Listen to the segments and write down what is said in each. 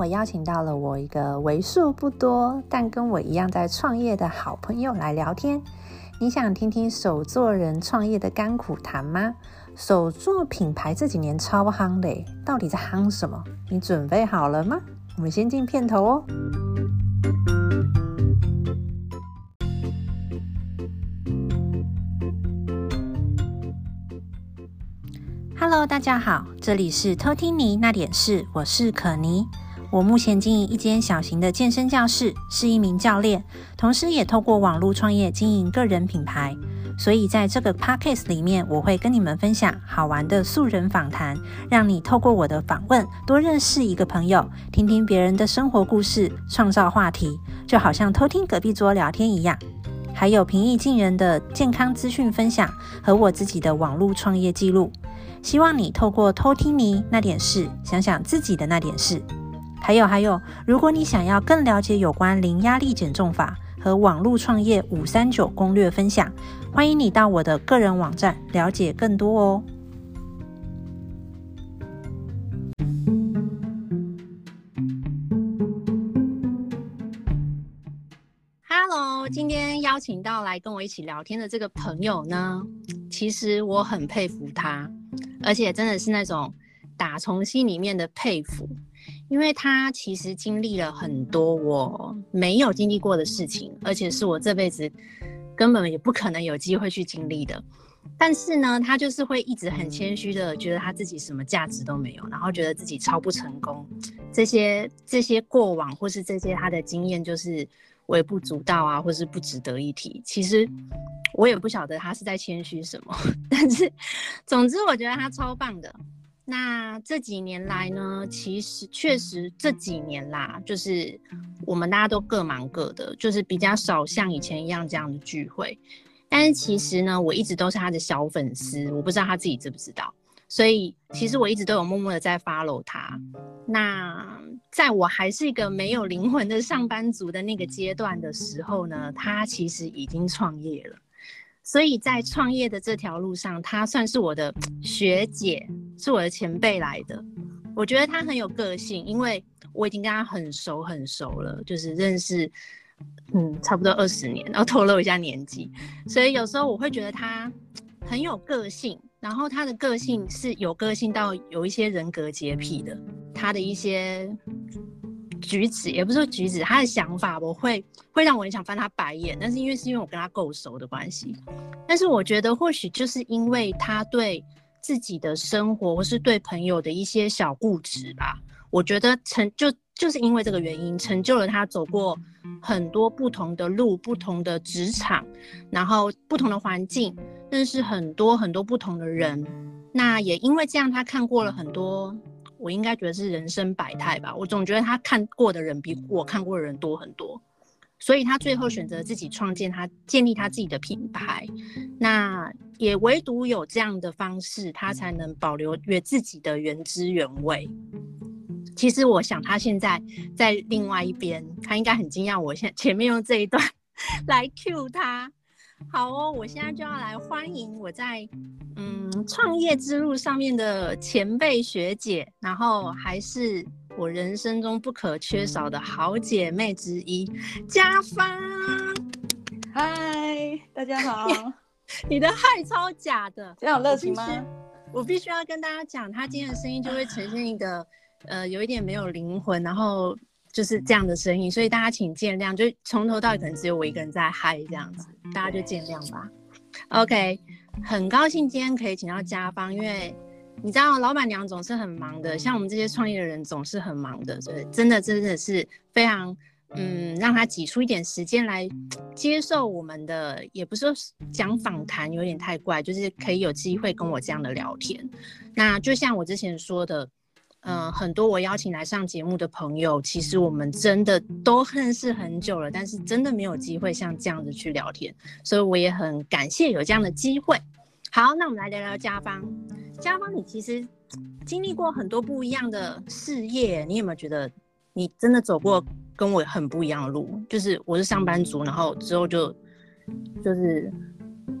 我邀请到了我一个为数不多但跟我一样在创业的好朋友来聊天。你想听听手作人创业的甘苦谈吗？手作品牌这几年超夯的，到底在夯什么？你准备好了吗？我们先进片头哦。Hello，大家好，这里是偷听你那点事，我是可妮。我目前经营一间小型的健身教室，是一名教练，同时也透过网络创业经营个人品牌。所以在这个 podcast 里面，我会跟你们分享好玩的素人访谈，让你透过我的访问多认识一个朋友，听听别人的生活故事，创造话题，就好像偷听隔壁桌聊天一样。还有平易近人的健康资讯分享和我自己的网络创业记录。希望你透过偷听你那点事，想想自己的那点事。还有还有，如果你想要更了解有关零压力减重法和网络创业五三九攻略分享，欢迎你到我的个人网站了解更多哦。Hello，今天邀请到来跟我一起聊天的这个朋友呢，其实我很佩服他，而且真的是那种打从心里面的佩服。因为他其实经历了很多我没有经历过的事情，而且是我这辈子根本也不可能有机会去经历的。但是呢，他就是会一直很谦虚的觉得他自己什么价值都没有，然后觉得自己超不成功。这些这些过往或是这些他的经验就是微不足道啊，或是不值得一提。其实我也不晓得他是在谦虚什么，但是总之我觉得他超棒的。那这几年来呢，其实确实这几年啦，就是我们大家都各忙各的，就是比较少像以前一样这样的聚会。但是其实呢，我一直都是他的小粉丝，我不知道他自己知不知道。所以其实我一直都有默默的在 follow 他。那在我还是一个没有灵魂的上班族的那个阶段的时候呢，他其实已经创业了。所以在创业的这条路上，他算是我的学姐，是我的前辈来的。我觉得他很有个性，因为我已经跟他很熟很熟了，就是认识，嗯，差不多二十年，然后透露一下年纪。所以有时候我会觉得他很有个性，然后他的个性是有个性到有一些人格洁癖的，他的一些。举止也不是说举止，他的想法我会会让我很想翻他白眼，但是因为是因为我跟他够熟的关系，但是我觉得或许就是因为他对自己的生活或是对朋友的一些小固执吧，我觉得成就就是因为这个原因成就了他走过很多不同的路、不同的职场，然后不同的环境，认识很多很多不同的人，那也因为这样他看过了很多。我应该觉得是人生百态吧，我总觉得他看过的人比我看过的人多很多，所以他最后选择自己创建他建立他自己的品牌，那也唯独有这样的方式，他才能保留原自己的原汁原味。其实我想他现在在另外一边，他应该很惊讶，我现前面用这一段 来 cue 他。好哦，我现在就要来欢迎我在嗯创业之路上面的前辈学姐，然后还是我人生中不可缺少的好姐妹之一，佳芳。嗨，大家好。你的嗨超假的，这样有热情吗？我必须要跟大家讲，她今天的声音就会呈现一个呃有一点没有灵魂，然后。就是这样的声音，所以大家请见谅，就从头到尾可能只有我一个人在嗨这样子，大家就见谅吧。OK，很高兴今天可以请到佳芳，因为你知道老板娘总是很忙的，像我们这些创业的人总是很忙的，真的真的是非常嗯，让他挤出一点时间来接受我们的，也不是说讲访谈有点太怪，就是可以有机会跟我这样的聊天。那就像我之前说的。嗯、呃，很多我邀请来上节目的朋友，其实我们真的都认识很久了，但是真的没有机会像这样子去聊天，所以我也很感谢有这样的机会。好，那我们来聊聊家芳。家芳，你其实经历过很多不一样的事业，你有没有觉得你真的走过跟我很不一样的路？就是我是上班族，然后之后就就是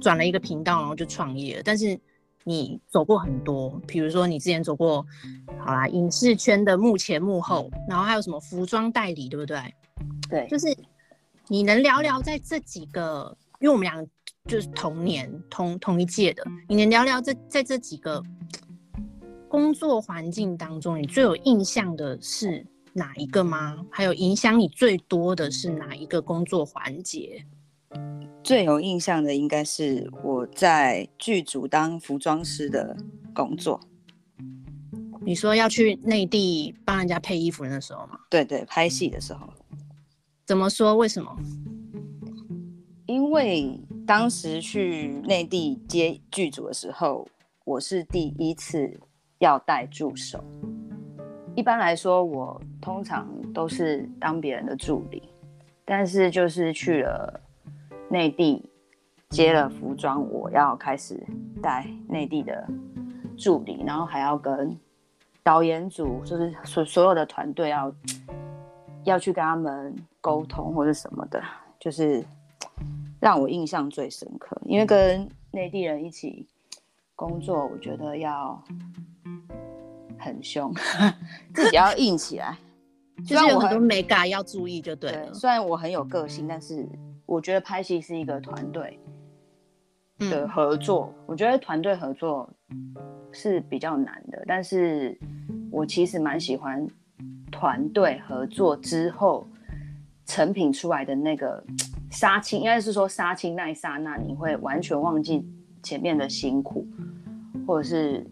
转了一个频道，然后就创业了。但是你走过很多，比如说你之前走过，好啦，影视圈的幕前幕后，然后还有什么服装代理，对不对？对，就是你能聊聊在这几个，因为我们俩就是同年同同一届的，你能聊聊这在这几个工作环境当中，你最有印象的是哪一个吗？还有影响你最多的是哪一个工作环节？最有印象的应该是我在剧组当服装师的工作。你说要去内地帮人家配衣服的时候吗？对对，拍戏的时候。怎么说？为什么？因为当时去内地接剧组的时候，我是第一次要带助手。一般来说，我通常都是当别人的助理，但是就是去了内地接了服装，我要开始带内地的助理，然后还要跟导演组，就是所所有的团队要要去跟他们沟通或者什么的，就是让我印象最深刻。因为跟内地人一起工作，我觉得要。很凶，自己要硬起来。就是有很多美感要注意，就对了。虽然我很有个性，但是我觉得拍戏是一个团队的合作。嗯、我觉得团队合作是比较难的，但是我其实蛮喜欢团队合作之后成品出来的那个杀青，应该是说杀青那一刹那，你会完全忘记前面的辛苦，或者是。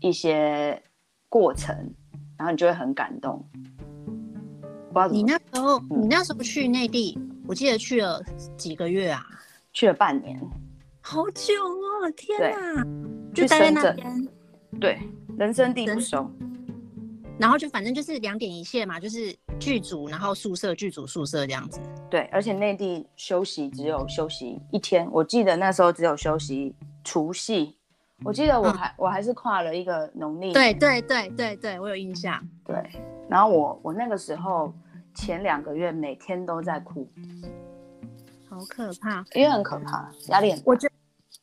一些过程，然后你就会很感动。你那时候，嗯、你那时候去内地，我记得去了几个月啊？去了半年，好久哦！天哪，就待在那边。对，人生地不熟。然后就反正就是两点一线嘛，就是剧组，然后宿舍，剧组宿舍这样子。对，而且内地休息只有休息一天，我记得那时候只有休息除夕。我记得我还、嗯、我还是跨了一个农历，对对对对对，我有印象。对，然后我我那个时候前两个月每天都在哭，好可怕，因为很可怕，压力很大。我觉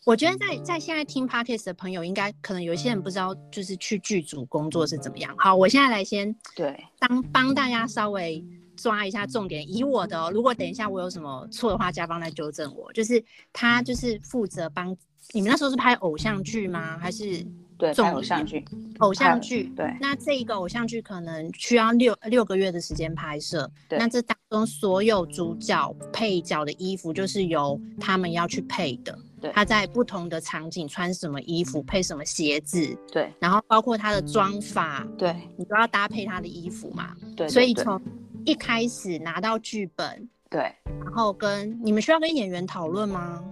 我觉得在在现在听 Podcast 的朋友，应该可能有一些人不知道，就是去剧组工作是怎么样。好，我现在来先对当帮大家稍微抓一下重点。以我的、哦，如果等一下我有什么错的话，家方来纠正我。就是他就是负责帮。你们那时候是拍偶像剧吗？还是对拍偶像剧？偶像剧对。那这一个偶像剧可能需要六六个月的时间拍摄。对。那这当中所有主角、配角的衣服，就是由他们要去配的。对。他在不同的场景穿什么衣服，配什么鞋子。对。然后包括他的妆发，对，你都要搭配他的衣服嘛。对。所以从一开始拿到剧本，对，然后跟你们需要跟演员讨论吗？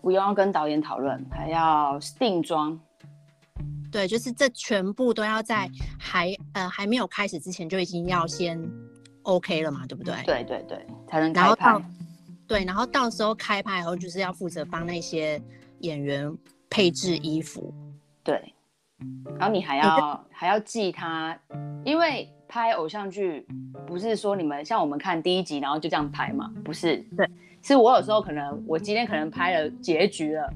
不用跟导演讨论，还要定妆。对，就是这全部都要在还呃还没有开始之前就已经要先 OK 了嘛，对不对？对对对，才能开拍。对，然后到时候开拍以后，就是要负责帮那些演员配置衣服。对，然后你还要还要记他，因为拍偶像剧不是说你们像我们看第一集然后就这样拍嘛，不是？对。是我有时候可能，我今天可能拍了结局了，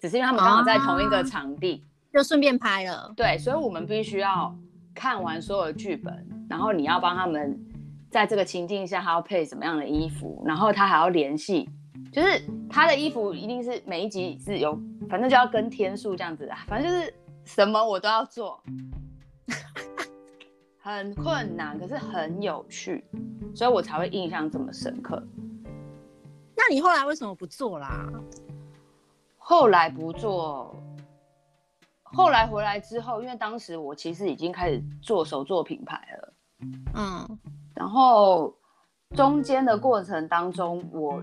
只是因为他们刚好在同一个场地，就顺便拍了。对，所以我们必须要看完所有的剧本，然后你要帮他们在这个情境下，他要配什么样的衣服，然后他还要联系，就是他的衣服一定是每一集是有，反正就要跟天数这样子，反正就是什么我都要做，很困难，可是很有趣，所以我才会印象这么深刻。那你后来为什么不做啦？后来不做，后来回来之后，因为当时我其实已经开始做手作品牌了，嗯，然后中间的过程当中，我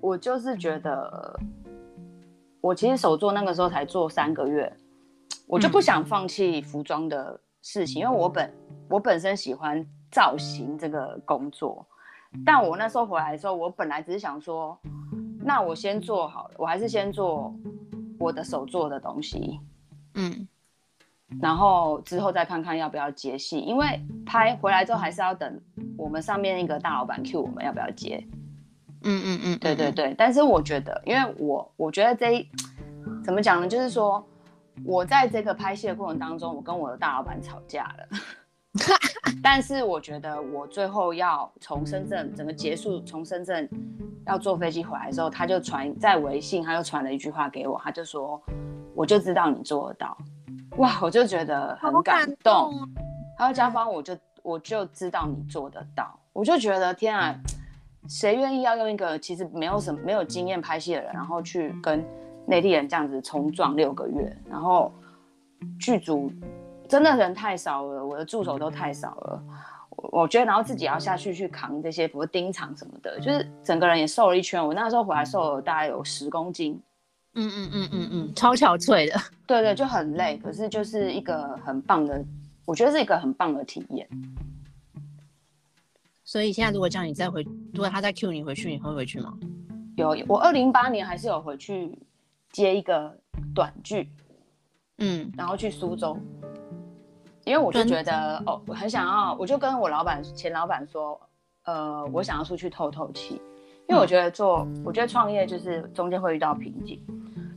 我就是觉得，我其实手作那个时候才做三个月，我就不想放弃服装的事情，因为我本我本身喜欢造型这个工作。但我那时候回来的时候，我本来只是想说，那我先做好了，我还是先做我的手做的东西，嗯，然后之后再看看要不要接戏，因为拍回来之后还是要等我们上面那个大老板 Q 我们要不要接，嗯嗯嗯，对对对。但是我觉得，因为我我觉得这一怎么讲呢？就是说我在这个拍戏的过程当中，我跟我的大老板吵架了。但是我觉得我最后要从深圳整个结束，从深圳要坐飞机回来的时候，他就传在微信，他就传了一句话给我，他就说：“我就知道你做得到。”哇，我就觉得很感动。他说：“家芳，我就我就知道你做得到。”我就觉得天啊，谁愿意要用一个其实没有什么没有经验拍戏的人，然后去跟内地人这样子冲撞六个月，然后剧组。真的人太少了，我的助手都太少了，我我觉得，然后自己要下去去扛这些，比如盯场什么的，就是整个人也瘦了一圈。我那时候回来瘦了大概有十公斤，嗯嗯嗯嗯嗯，超憔悴的，对对，就很累，可是就是一个很棒的，我觉得是一个很棒的体验。所以现在如果叫你再回，如果他再 cue 你回去，你会回去吗？有，我二零一八年还是有回去接一个短剧，嗯，然后去苏州。因为我就觉得哦，我很想要，我就跟我老板前老板说，呃，我想要出去透透气，因为我觉得做，我觉得创业就是中间会遇到瓶颈，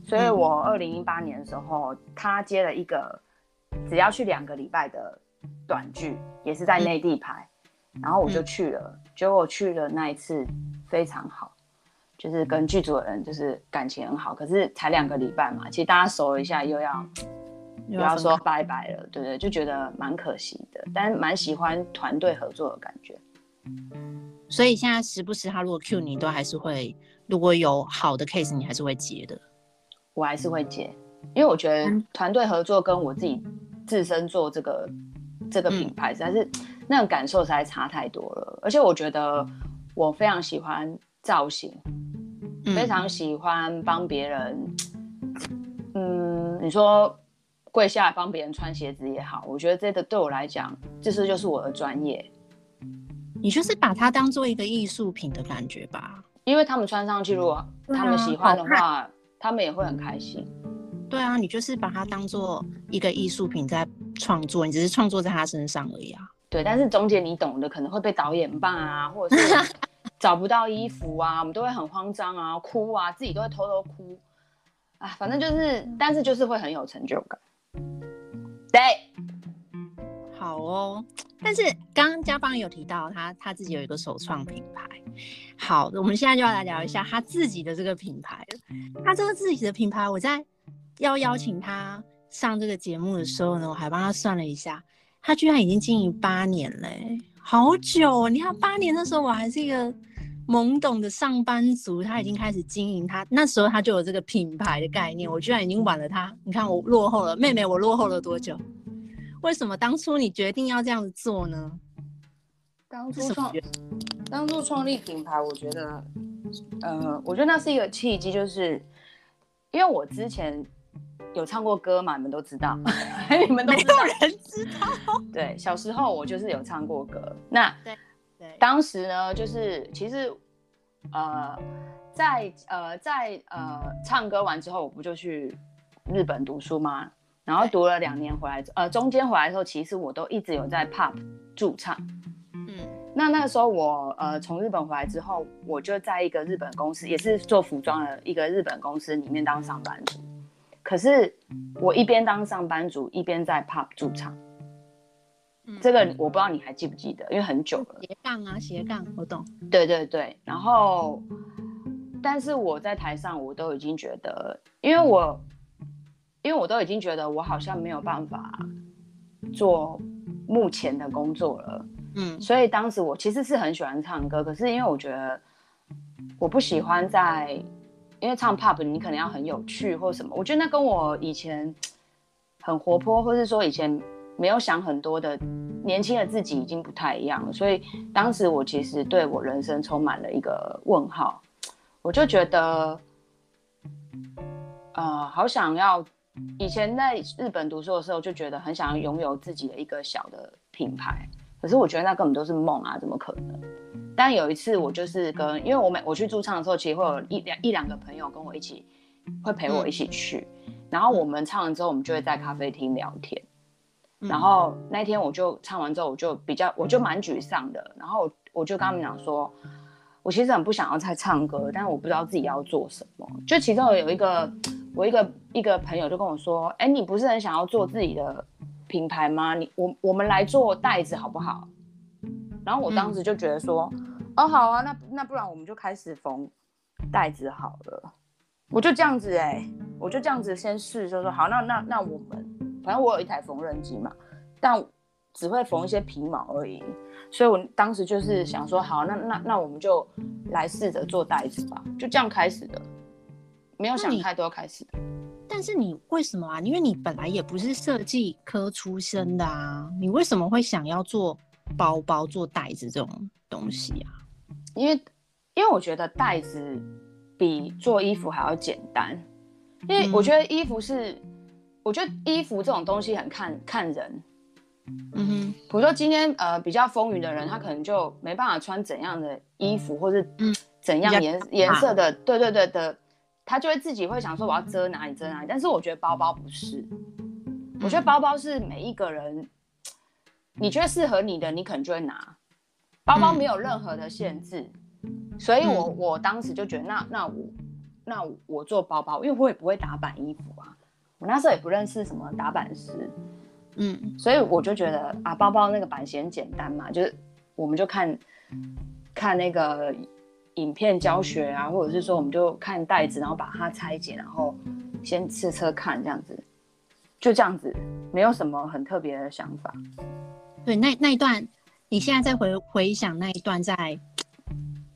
所以我二零一八年的时候，他接了一个只要去两个礼拜的短剧，也是在内地拍，然后我就去了，结果我去了那一次非常好，就是跟剧组的人就是感情很好，可是才两个礼拜嘛，其实大家熟了一下又要。不要说拜拜了，对对，就觉得蛮可惜的，但蛮喜欢团队合作的感觉。所以现在时不时他如果 cue 你，都还是会，如果有好的 case，你还是会接的。我还是会接，因为我觉得团队合作跟我自己自身做这个这个品牌，实在是那种感受实在差太多了。而且我觉得我非常喜欢造型，非常喜欢帮别人。嗯，你说。跪下来帮别人穿鞋子也好，我觉得这个对我来讲，这是就是我的专业。你就是把它当做一个艺术品的感觉吧，因为他们穿上去，如果他们喜欢的话，啊、他们也会很开心。对啊，你就是把它当做一个艺术品在创作，你只是创作在他身上而已啊。对，但是中间你懂的，可能会被导演骂啊，或者是 找不到衣服啊，我们都会很慌张啊，哭啊，自己都会偷偷哭啊，反正就是，但是就是会很有成就感。对，好哦。但是刚刚嘉邦有提到他他自己有一个首创品牌。好，我们现在就要来聊一下他自己的这个品牌。他这个自己的品牌，我在要邀请他上这个节目的时候呢，我还帮他算了一下，他居然已经经营八年嘞，好久哦。你看八年的时候，我还是一个。懵懂的上班族，他已经开始经营他那时候他就有这个品牌的概念，我居然已经晚了他。你看我落后了，妹妹，我落后了多久？为什么当初你决定要这样子做呢？当初创，当初创立品牌，我觉得，呃，我觉得那是一个契机，就是因为我之前有唱过歌嘛，你们都知道，你们都知道没有人知道。对，小时候我就是有唱过歌，那。对当时呢，就是其实，呃，在呃在呃唱歌完之后，我不就去日本读书吗？然后读了两年回来，呃，中间回来的时候，其实我都一直有在 pop 驻唱。嗯，那那个时候我呃从日本回来之后，我就在一个日本公司，也是做服装的一个日本公司里面当上班族。可是我一边当上班族，一边在 pop 驻唱。这个我不知道你还记不记得，因为很久了。斜杠啊，斜杠，我懂。对对对，然后，但是我在台上，我都已经觉得，因为我，因为我都已经觉得我好像没有办法做目前的工作了。嗯，所以当时我其实是很喜欢唱歌，可是因为我觉得我不喜欢在，因为唱 pop 你可能要很有趣或什么，我觉得那跟我以前很活泼，或是说以前。没有想很多的年轻的自己已经不太一样了，所以当时我其实对我人生充满了一个问号，我就觉得，呃，好想要。以前在日本读书的时候，就觉得很想要拥有自己的一个小的品牌，可是我觉得那根本都是梦啊，怎么可能？但有一次我就是跟，因为我每我去驻唱的时候，其实会有一两一两个朋友跟我一起，会陪我一起去，然后我们唱完之后，我们就会在咖啡厅聊天。然后那天我就唱完之后，我就比较，我就蛮沮丧的。然后我就跟他们讲说，我其实很不想要再唱歌，但是我不知道自己要做什么。就其中有一个我一个一个朋友就跟我说，哎，你不是很想要做自己的品牌吗？你我我们来做袋子好不好？然后我当时就觉得说，嗯、哦好啊，那那不然我们就开始缝袋子好了。我就这样子哎、欸，我就这样子先试，就说好，那那那我们反正我有一台缝纫机嘛，但只会缝一些皮毛而已。所以我当时就是想说，好，那那那我们就来试着做袋子吧，就这样开始的，没有想太多开始。但是你为什么啊？因为你本来也不是设计科出身的啊，你为什么会想要做包包、做袋子这种东西啊？因为因为我觉得袋子比做衣服还要简单，因为我觉得衣服是，嗯、我觉得衣服这种东西很看看人。嗯哼，比如说今天呃比较丰腴的人，他可能就没办法穿怎样的衣服，或是怎样颜颜色的，对对对的，他就会自己会想说我要遮哪里遮哪里。但是我觉得包包不是，我觉得包包是每一个人，你觉得适合你的，你可能就会拿。包包没有任何的限制，所以我我当时就觉得那那我那我做包包，因为我也不会打版衣服啊，我那时候也不认识什么打版师。嗯，所以我就觉得啊，包包那个版型简单嘛，就是我们就看看那个影片教学啊，或者是说我们就看袋子，然后把它拆解，然后先试车看这样子，就这样子，没有什么很特别的想法。对，那那一段，你现在再回回想那一段在，在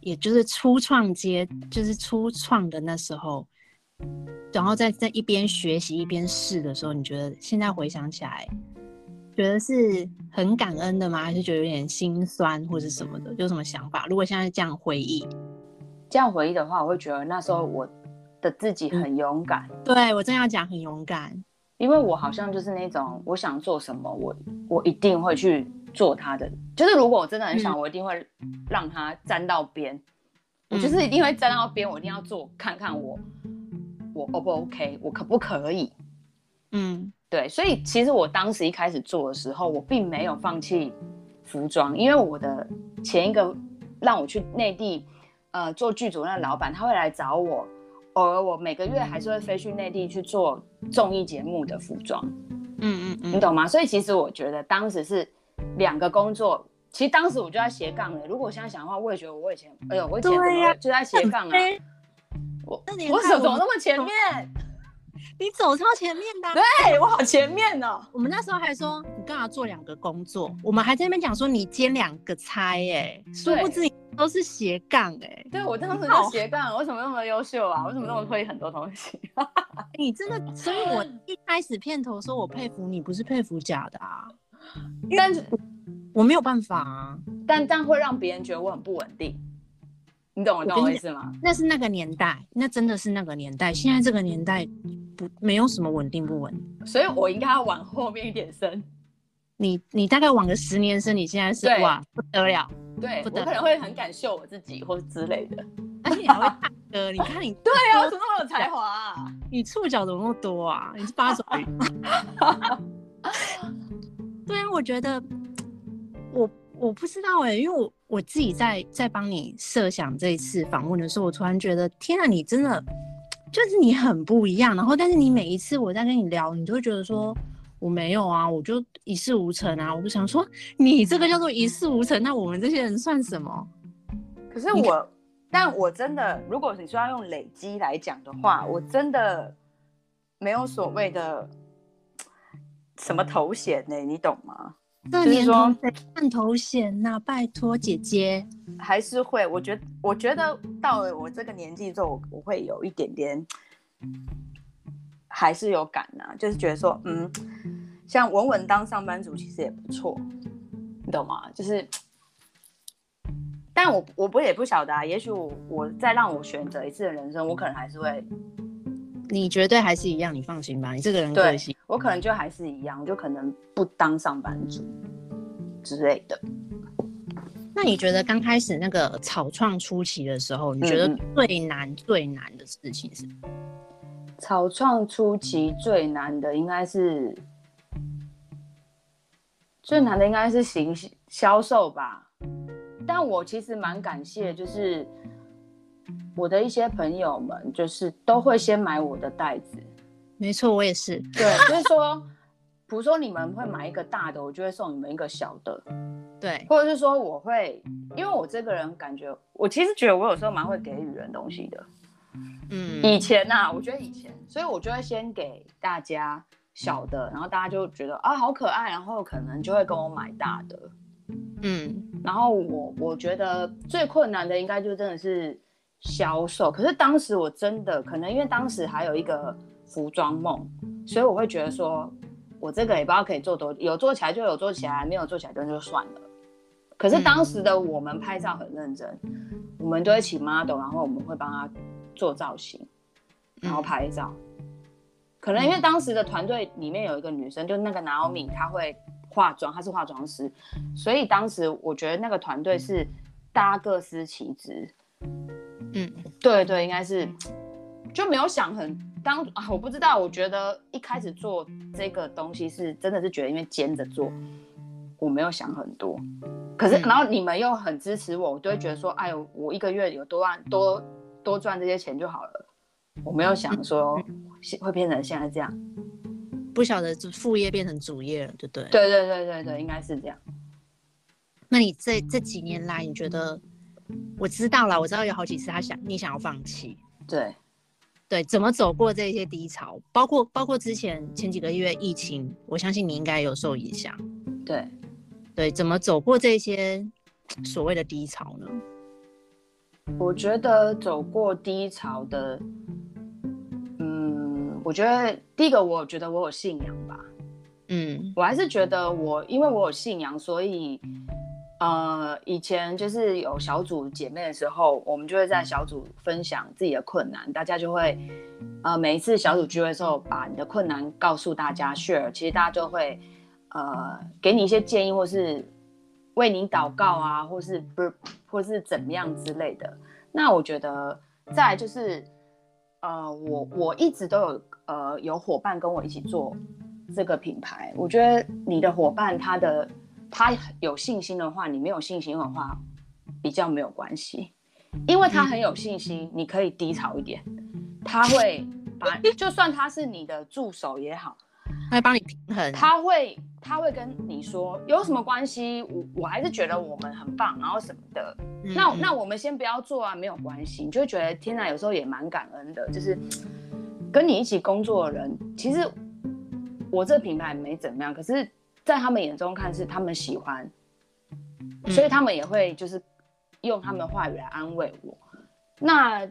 也就是初创阶，就是初创的那时候，然后在在一边学习一边试的时候，你觉得现在回想起来？觉得是很感恩的吗？还是觉得有点心酸或者什么的？有什么想法？如果现在这样回忆，这样回忆的话，我会觉得那时候我的自己很勇敢。嗯、对，我正要讲很勇敢，因为我好像就是那种我想做什么，我我一定会去做它的。就是如果我真的很想，嗯、我一定会让它沾到边。我就是一定会站到边，我一定要做，看看我我 O 不 OK，我可不可以？嗯。对，所以其实我当时一开始做的时候，我并没有放弃服装，因为我的前一个让我去内地，呃，做剧组那个老板，他会来找我，偶尔我每个月还是会飞去内地去做综艺节目的服装，嗯嗯嗯，你懂吗？所以其实我觉得当时是两个工作，其实当时我就在斜杠了。如果我现在想的话，我也觉得我以前，哎呦，我以前就在斜杠啊，我我手怎么那么前面？你走超前面的，对我好前面哦。我们那时候还说你干嘛做两个工作，我们还在那边讲说你兼两个差哎，殊不知你都是斜杠哎。对，我当时就斜杠，为什么那么优秀啊？为什么那么会很多东西？你真的，所以我一开始片头说我佩服你，不是佩服假的啊。但是我没有办法啊，但但会让别人觉得我很不稳定。你懂我懂我意思吗？那是那个年代，那真的是那个年代。现在这个年代不没有什么稳定不稳，所以我应该要往后面一点升。你你大概往个十年生，你现在是哇不得了，对，不得了，我可能会很敢秀我自己或之类的。而且你还会唱歌，你看你 对啊，我怎么那么有才华啊？你触角怎么那么多啊？你是八爪鱼？对啊，我觉得我。我不知道哎、欸，因为我我自己在在帮你设想这一次访问的时候，我突然觉得，天啊，你真的就是你很不一样。然后，但是你每一次我在跟你聊，你就会觉得说我没有啊，我就一事无成啊。我就想说，你这个叫做一事无成，那我们这些人算什么？可是我，但我真的，如果你说要用累积来讲的话，我真的没有所谓的什么头衔呢、欸，你懂吗？这年头谁看头衔呐？拜托姐姐，还是会。我觉得，我觉得到了我这个年纪之后，我会有一点点，还是有感呐、啊。就是觉得说，嗯，像稳稳当上班族其实也不错，你懂吗？就是，但我我不也不晓得啊。也许我我再让我选择一次的人生，我可能还是会。你绝对还是一样，你放心吧。你这个人个性，我可能就还是一样，就可能不当上班族之类的。那你觉得刚开始那个草创初期的时候，你觉得最难、嗯、最难的事情是？草创初期最难的应该是最难的应该是行销售吧。但我其实蛮感谢，就是我的一些朋友们就是都会先买我的袋子。没错，我也是。对，就是说，比如说你们会买一个大的，我就会送你们一个小的。对，或者是说我会，因为我这个人感觉，我其实觉得我有时候蛮会给予人东西的。嗯，以前呐、啊，我觉得以前，所以我就会先给大家小的，然后大家就觉得啊好可爱，然后可能就会跟我买大的。嗯，然后我我觉得最困难的应该就真的是销售，可是当时我真的可能因为当时还有一个服装梦，所以我会觉得说，我这个也不知道可以做多，有做起来就有做起来，没有做起来就就算了。可是当时的我们拍照很认真，我们都会请 model，然后我们会帮他做造型，然后拍照。可能因为当时的团队里面有一个女生，就那个 Naomi，她会。化妆，她是化妆师，所以当时我觉得那个团队是大家各司其职。嗯，对对，应该是就没有想很当啊，我不知道。我觉得一开始做这个东西是真的是觉得因为兼着做，我没有想很多。可是然后你们又很支持我，我就会觉得说，哎呦，我一个月有多万多多赚这些钱就好了。我没有想说会变成现在这样。不晓得就副业变成主业了，对不对？对对对对对，应该是这样。那你这这几年来，你觉得我知道了，我知道有好几次他想你想要放弃，对对，怎么走过这些低潮？包括包括之前前几个月疫情，我相信你应该有受影响。对对，怎么走过这些所谓的低潮呢？我觉得走过低潮的。嗯我觉得第一个，我觉得我有信仰吧，嗯，我还是觉得我，因为我有信仰，所以，呃，以前就是有小组姐妹的时候，我们就会在小组分享自己的困难，大家就会，呃，每一次小组聚会的时候，把你的困难告诉大家 share，其实大家就会，呃，给你一些建议，或是为你祷告啊，或是不，或是怎么样之类的。那我觉得再就是，呃，我我一直都有。呃，有伙伴跟我一起做这个品牌，我觉得你的伙伴他的他有信心的话，你没有信心的话，比较没有关系，因为他很有信心，你可以低潮一点，他会把，就算他是你的助手也好，他会帮你平衡，他会他会跟你说有什么关系，我我还是觉得我们很棒，然后什么的，那那我们先不要做啊，没有关系，你就会觉得天哪，有时候也蛮感恩的，就是。跟你一起工作的人，其实我这个品牌没怎么样，可是，在他们眼中看是他们喜欢，所以他们也会就是用他们的话语来安慰我。那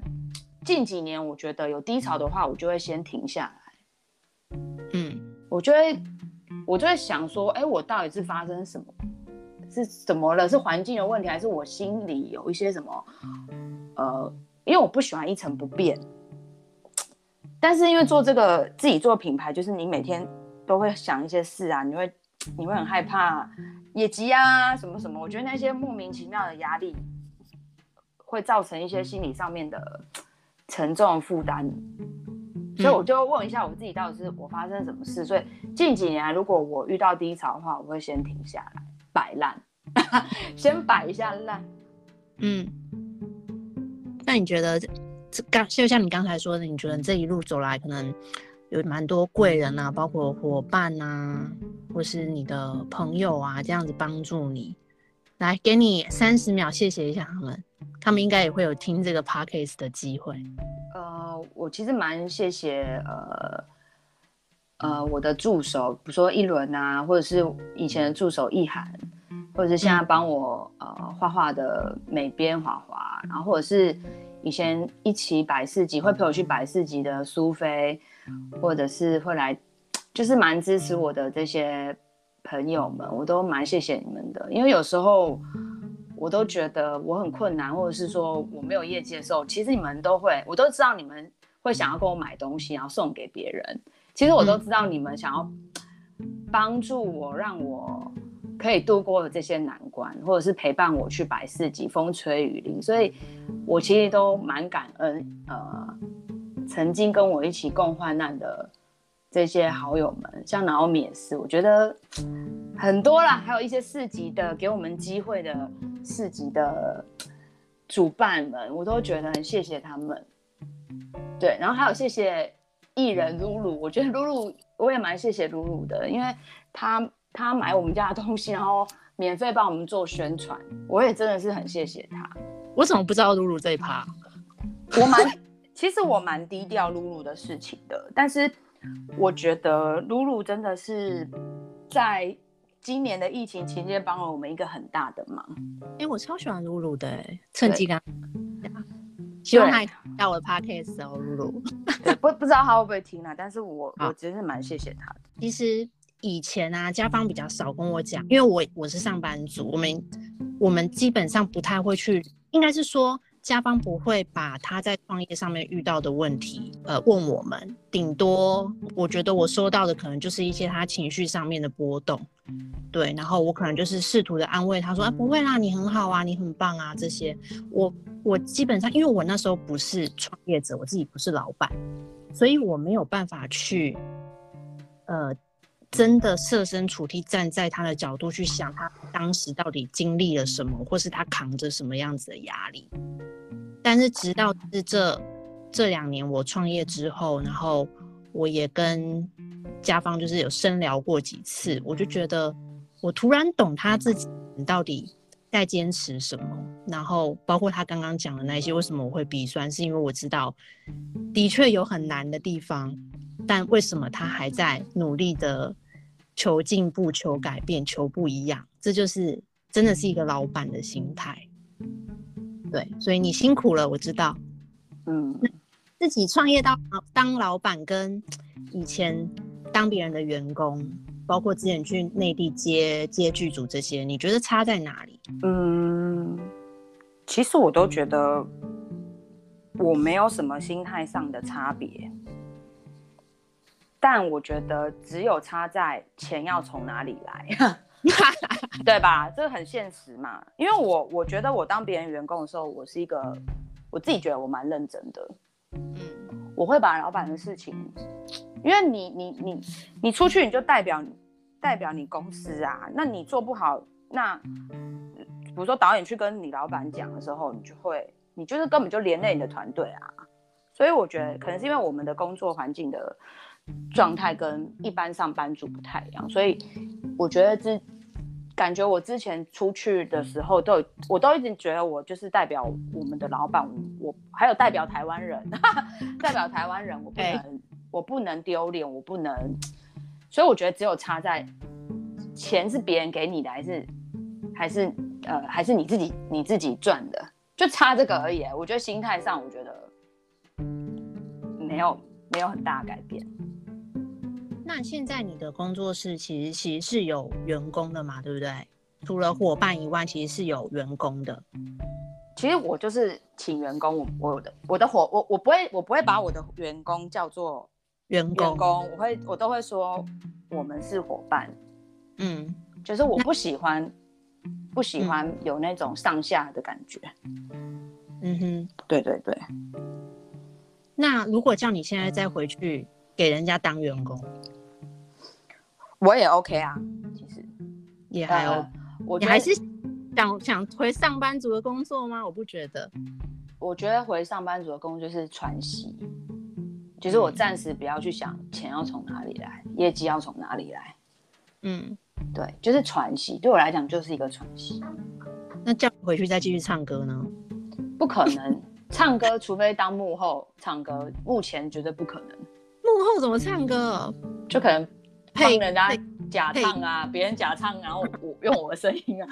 近几年我觉得有低潮的话，我就会先停下来。嗯，我就会我就会想说，哎，我到底是发生什么？是怎么了？是环境的问题，还是我心里有一些什么？呃，因为我不喜欢一成不变。但是因为做这个自己做品牌，就是你每天都会想一些事啊，你会你会很害怕业绩啊什么什么。我觉得那些莫名其妙的压力会造成一些心理上面的沉重负担，所以我就问一下我自己，到底是我发生什么事？所以近几年，如果我遇到低潮的话，我会先停下来摆烂，先摆一下烂。嗯，那你觉得？这刚就像你刚才说的，你觉得这一路走来可能有蛮多贵人啊，包括伙伴啊，或是你的朋友啊，这样子帮助你。来，给你三十秒，谢谢一下他们，他们应该也会有听这个 podcast 的机会。呃，我其实蛮谢谢呃呃我的助手，比如说一轮啊，或者是以前的助手易涵，或者是现在帮我、嗯、呃画画的美编华华，然后或者是。以前一起摆市集，会陪我去摆市集的苏菲，或者是会来，就是蛮支持我的这些朋友们，我都蛮谢谢你们的。因为有时候我都觉得我很困难，或者是说我没有业绩的时候，其实你们都会，我都知道你们会想要跟我买东西，然后送给别人。其实我都知道你们想要帮助我，让我。可以度过这些难关，或者是陪伴我去摆市集，风吹雨淋，所以我其实都蛮感恩。呃，曾经跟我一起共患难的这些好友们，像 Naomi 也是，我觉得很多啦，还有一些市集的给我们机会的市集的主办们，我都觉得很谢谢他们。对，然后还有谢谢艺人露露，我觉得露露我也蛮谢谢露露的，因为他他买我们家的东西，然后免费帮我们做宣传，我也真的是很谢谢他。我怎么不知道露露这一趴？我蛮 其实我蛮低调露露的事情的，但是我觉得露露真的是在今年的疫情期间帮了我们一个很大的忙。哎、欸，我超喜欢露露的、欸，趁机跟他希望他到我的 podcast 哦，露露。对，不不知道他会不会听啊？但是我我其实是蛮谢谢他的。其实以前啊，家方比较少跟我讲，因为我我是上班族，我们我们基本上不太会去，应该是说。家方不会把他在创业上面遇到的问题，呃，问我们。顶多我觉得我收到的可能就是一些他情绪上面的波动，对。然后我可能就是试图的安慰他说：“啊，不会啦，你很好啊，你很棒啊。”这些，我我基本上因为我那时候不是创业者，我自己不是老板，所以我没有办法去，呃。真的设身处地站在他的角度去想，他当时到底经历了什么，或是他扛着什么样子的压力。但是直到是这这两年我创业之后，然后我也跟家方就是有深聊过几次，我就觉得我突然懂他自己到底在坚持什么。然后包括他刚刚讲的那些，为什么我会鼻酸，是因为我知道的确有很难的地方。但为什么他还在努力的求进步、求改变、求不一样？这就是真的是一个老板的心态。对，所以你辛苦了，我知道。嗯，自己创业当当老板，跟以前当别人的员工，包括之前去内地接接剧组这些，你觉得差在哪里？嗯，其实我都觉得我没有什么心态上的差别。但我觉得只有差在钱要从哪里来，对吧？这个很现实嘛。因为我我觉得我当别人员工的时候，我是一个我自己觉得我蛮认真的。嗯，我会把老板的事情，因为你你你你出去你就代表代表你公司啊，那你做不好，那比如说导演去跟你老板讲的时候，你就会你就是根本就连累你的团队啊。所以我觉得可能是因为我们的工作环境的。状态跟一般上班族不太一样，所以我觉得之感觉我之前出去的时候都有，我都一直觉得我就是代表我们的老板，我还有代表台湾人，代表台湾人，我不能、欸、我不能丢脸，我不能，所以我觉得只有差在钱是别人给你的，还是还是呃还是你自己你自己赚的，就差这个而已。我觉得心态上，我觉得没有没有很大改变。那现在你的工作室其实其实是有员工的嘛，对不对？除了伙伴以外，其实是有员工的。其实我就是请员工，我我的我的伙我我不会我不会把我的员工叫做员工，员工我会我都会说我们是伙伴。嗯，就是我不喜欢不喜欢有那种上下的感觉。嗯哼，对对对。那如果叫你现在再回去给人家当员工？我也 OK 啊，其实也还 OK。呃、我你还是想想回上班族的工作吗？我不觉得。我觉得回上班族的工作就是喘息，就是我暂时不要去想钱要从哪里来，业绩要从哪里来。嗯，对，就是喘息。对我来讲就是一个喘息。那这样回去再继续唱歌呢？不可能，唱歌除非当幕后唱歌，目前绝对不可能。幕后怎么唱歌？就可能。配人家假唱啊，别人假唱，然后我用我的声音啊，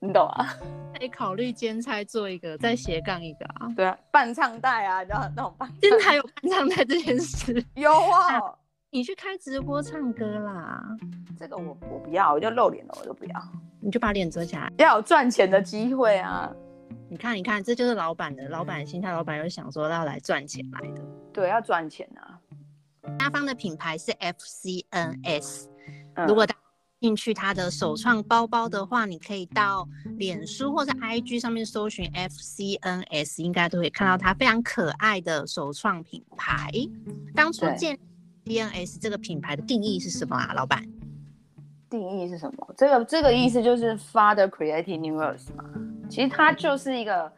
你懂啊？可以考虑兼差做一个，再斜杠一个啊。对啊，伴唱带啊，然后那种伴。现在还有伴唱带这件事？有啊，你去开直播唱歌啦。这个我我不要，我就露脸了，我就不要。你就把脸遮起来，要有赚钱的机会啊。你看，你看，这就是老板的老板的心态，老板又想说要来赚钱来的。对，要赚钱啊。家方的品牌是 FCNS，如果大家进去它的首创包包的话，你可以到脸书或者 IG 上面搜寻 FCNS，应该都可以看到它非常可爱的首创品牌。当初建 FCNS 这个品牌的定义是什么啊，老板？定义是什么？这个这个意思就是 Father Creative Universe 嘛。其实它就是一个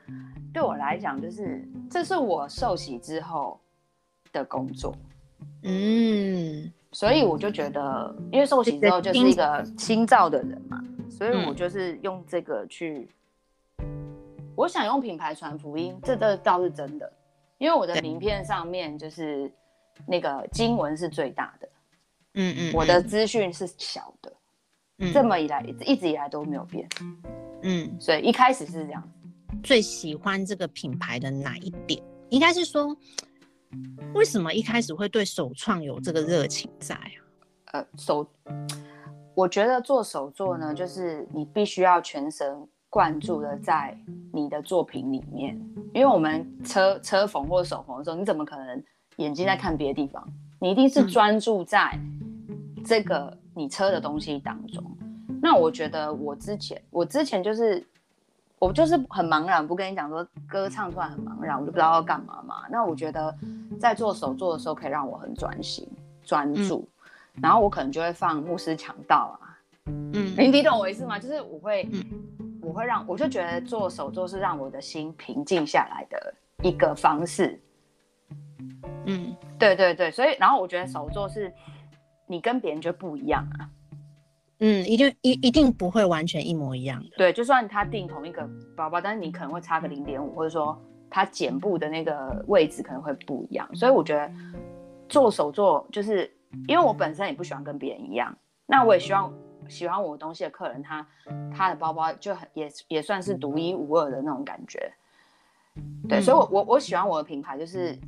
对我来讲，就是这是我受洗之后的工作。嗯，所以我就觉得，因为受洗之后就是一个新造的人嘛，所以我就是用这个去，我想用品牌传福音，这这倒是真的，因为我的名片上面就是那个经文是最大的，嗯嗯，我的资讯是小的。嗯、这么以来，一直以来都没有变。嗯，所以一开始是这样。最喜欢这个品牌的哪一点？应该是说，为什么一开始会对首创有这个热情在啊？呃，手，我觉得做手作呢，就是你必须要全神贯注的在你的作品里面，因为我们车车缝或者手缝的时候，你怎么可能眼睛在看别的地方？你一定是专注在这个。你车的东西当中，那我觉得我之前我之前就是我就是很茫然，不跟你讲说歌唱突然很茫然，我就不知道要干嘛嘛。那我觉得在做手作的时候可以让我很专心专注，嗯、然后我可能就会放牧师强盗啊，嗯，你懂我意思吗？就是我会、嗯、我会让我就觉得做手作是让我的心平静下来的一个方式。嗯，对对对，所以然后我觉得手作是。你跟别人就不一样啊，嗯，一定一一定不会完全一模一样的。对，就算他订同一个包包，但是你可能会差个零点五，或者说他剪布的那个位置可能会不一样。所以我觉得做手作就是因为我本身也不喜欢跟别人一样，那我也希望喜欢我的东西的客人他他的包包就很也也算是独一无二的那种感觉。对，所以我我我喜欢我的品牌就是。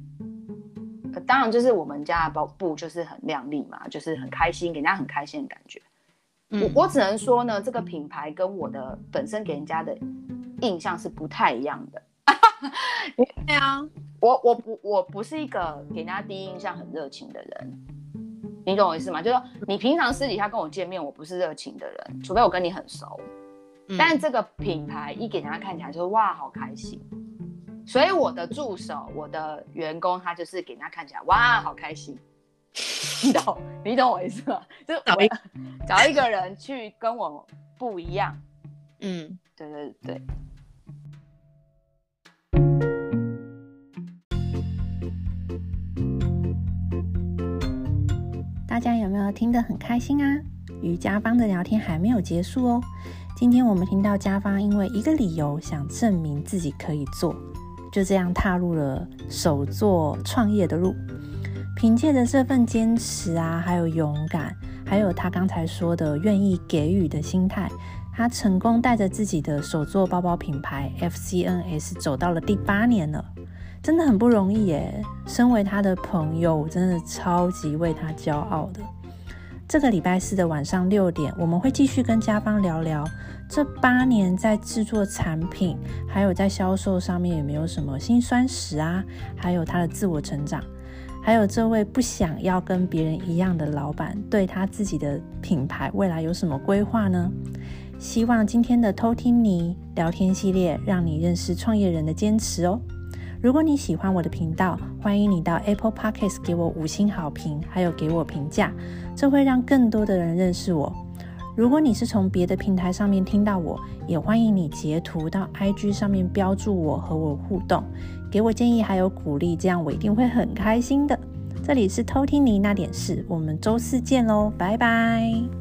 当然，就是我们家的包布就是很亮丽嘛，就是很开心，给人家很开心的感觉。嗯、我我只能说呢，这个品牌跟我的本身给人家的印象是不太一样的。对啊，我我不我不是一个给人家第一印象很热情的人，你懂我意思吗？就是说你平常私底下跟我见面，我不是热情的人，除非我跟你很熟。嗯、但这个品牌一给人家看起来就是哇，好开心。所以我的助手，我的员工，他就是给人家看起来，哇，好开心，你懂，你懂我意思吗？就找一个找一个人去跟我不一样，嗯，对对对。大家有没有听得很开心啊？与家芳的聊天还没有结束哦。今天我们听到家芳因为一个理由想证明自己可以做。就这样踏入了手作创业的路，凭借着这份坚持啊，还有勇敢，还有他刚才说的愿意给予的心态，他成功带着自己的手作包包品牌 FCNS 走到了第八年了，真的很不容易耶。身为他的朋友，我真的超级为他骄傲的。这个礼拜四的晚上六点，我们会继续跟家芳聊聊。这八年在制作产品，还有在销售上面有没有什么辛酸史啊？还有他的自我成长，还有这位不想要跟别人一样的老板，对他自己的品牌未来有什么规划呢？希望今天的偷听你聊天系列，让你认识创业人的坚持哦。如果你喜欢我的频道，欢迎你到 Apple Podcast 给我五星好评，还有给我评价，这会让更多的人认识我。如果你是从别的平台上面听到我，也欢迎你截图到 IG 上面标注我和我互动，给我建议还有鼓励，这样我一定会很开心的。这里是偷听你那点事，我们周四见喽，拜拜。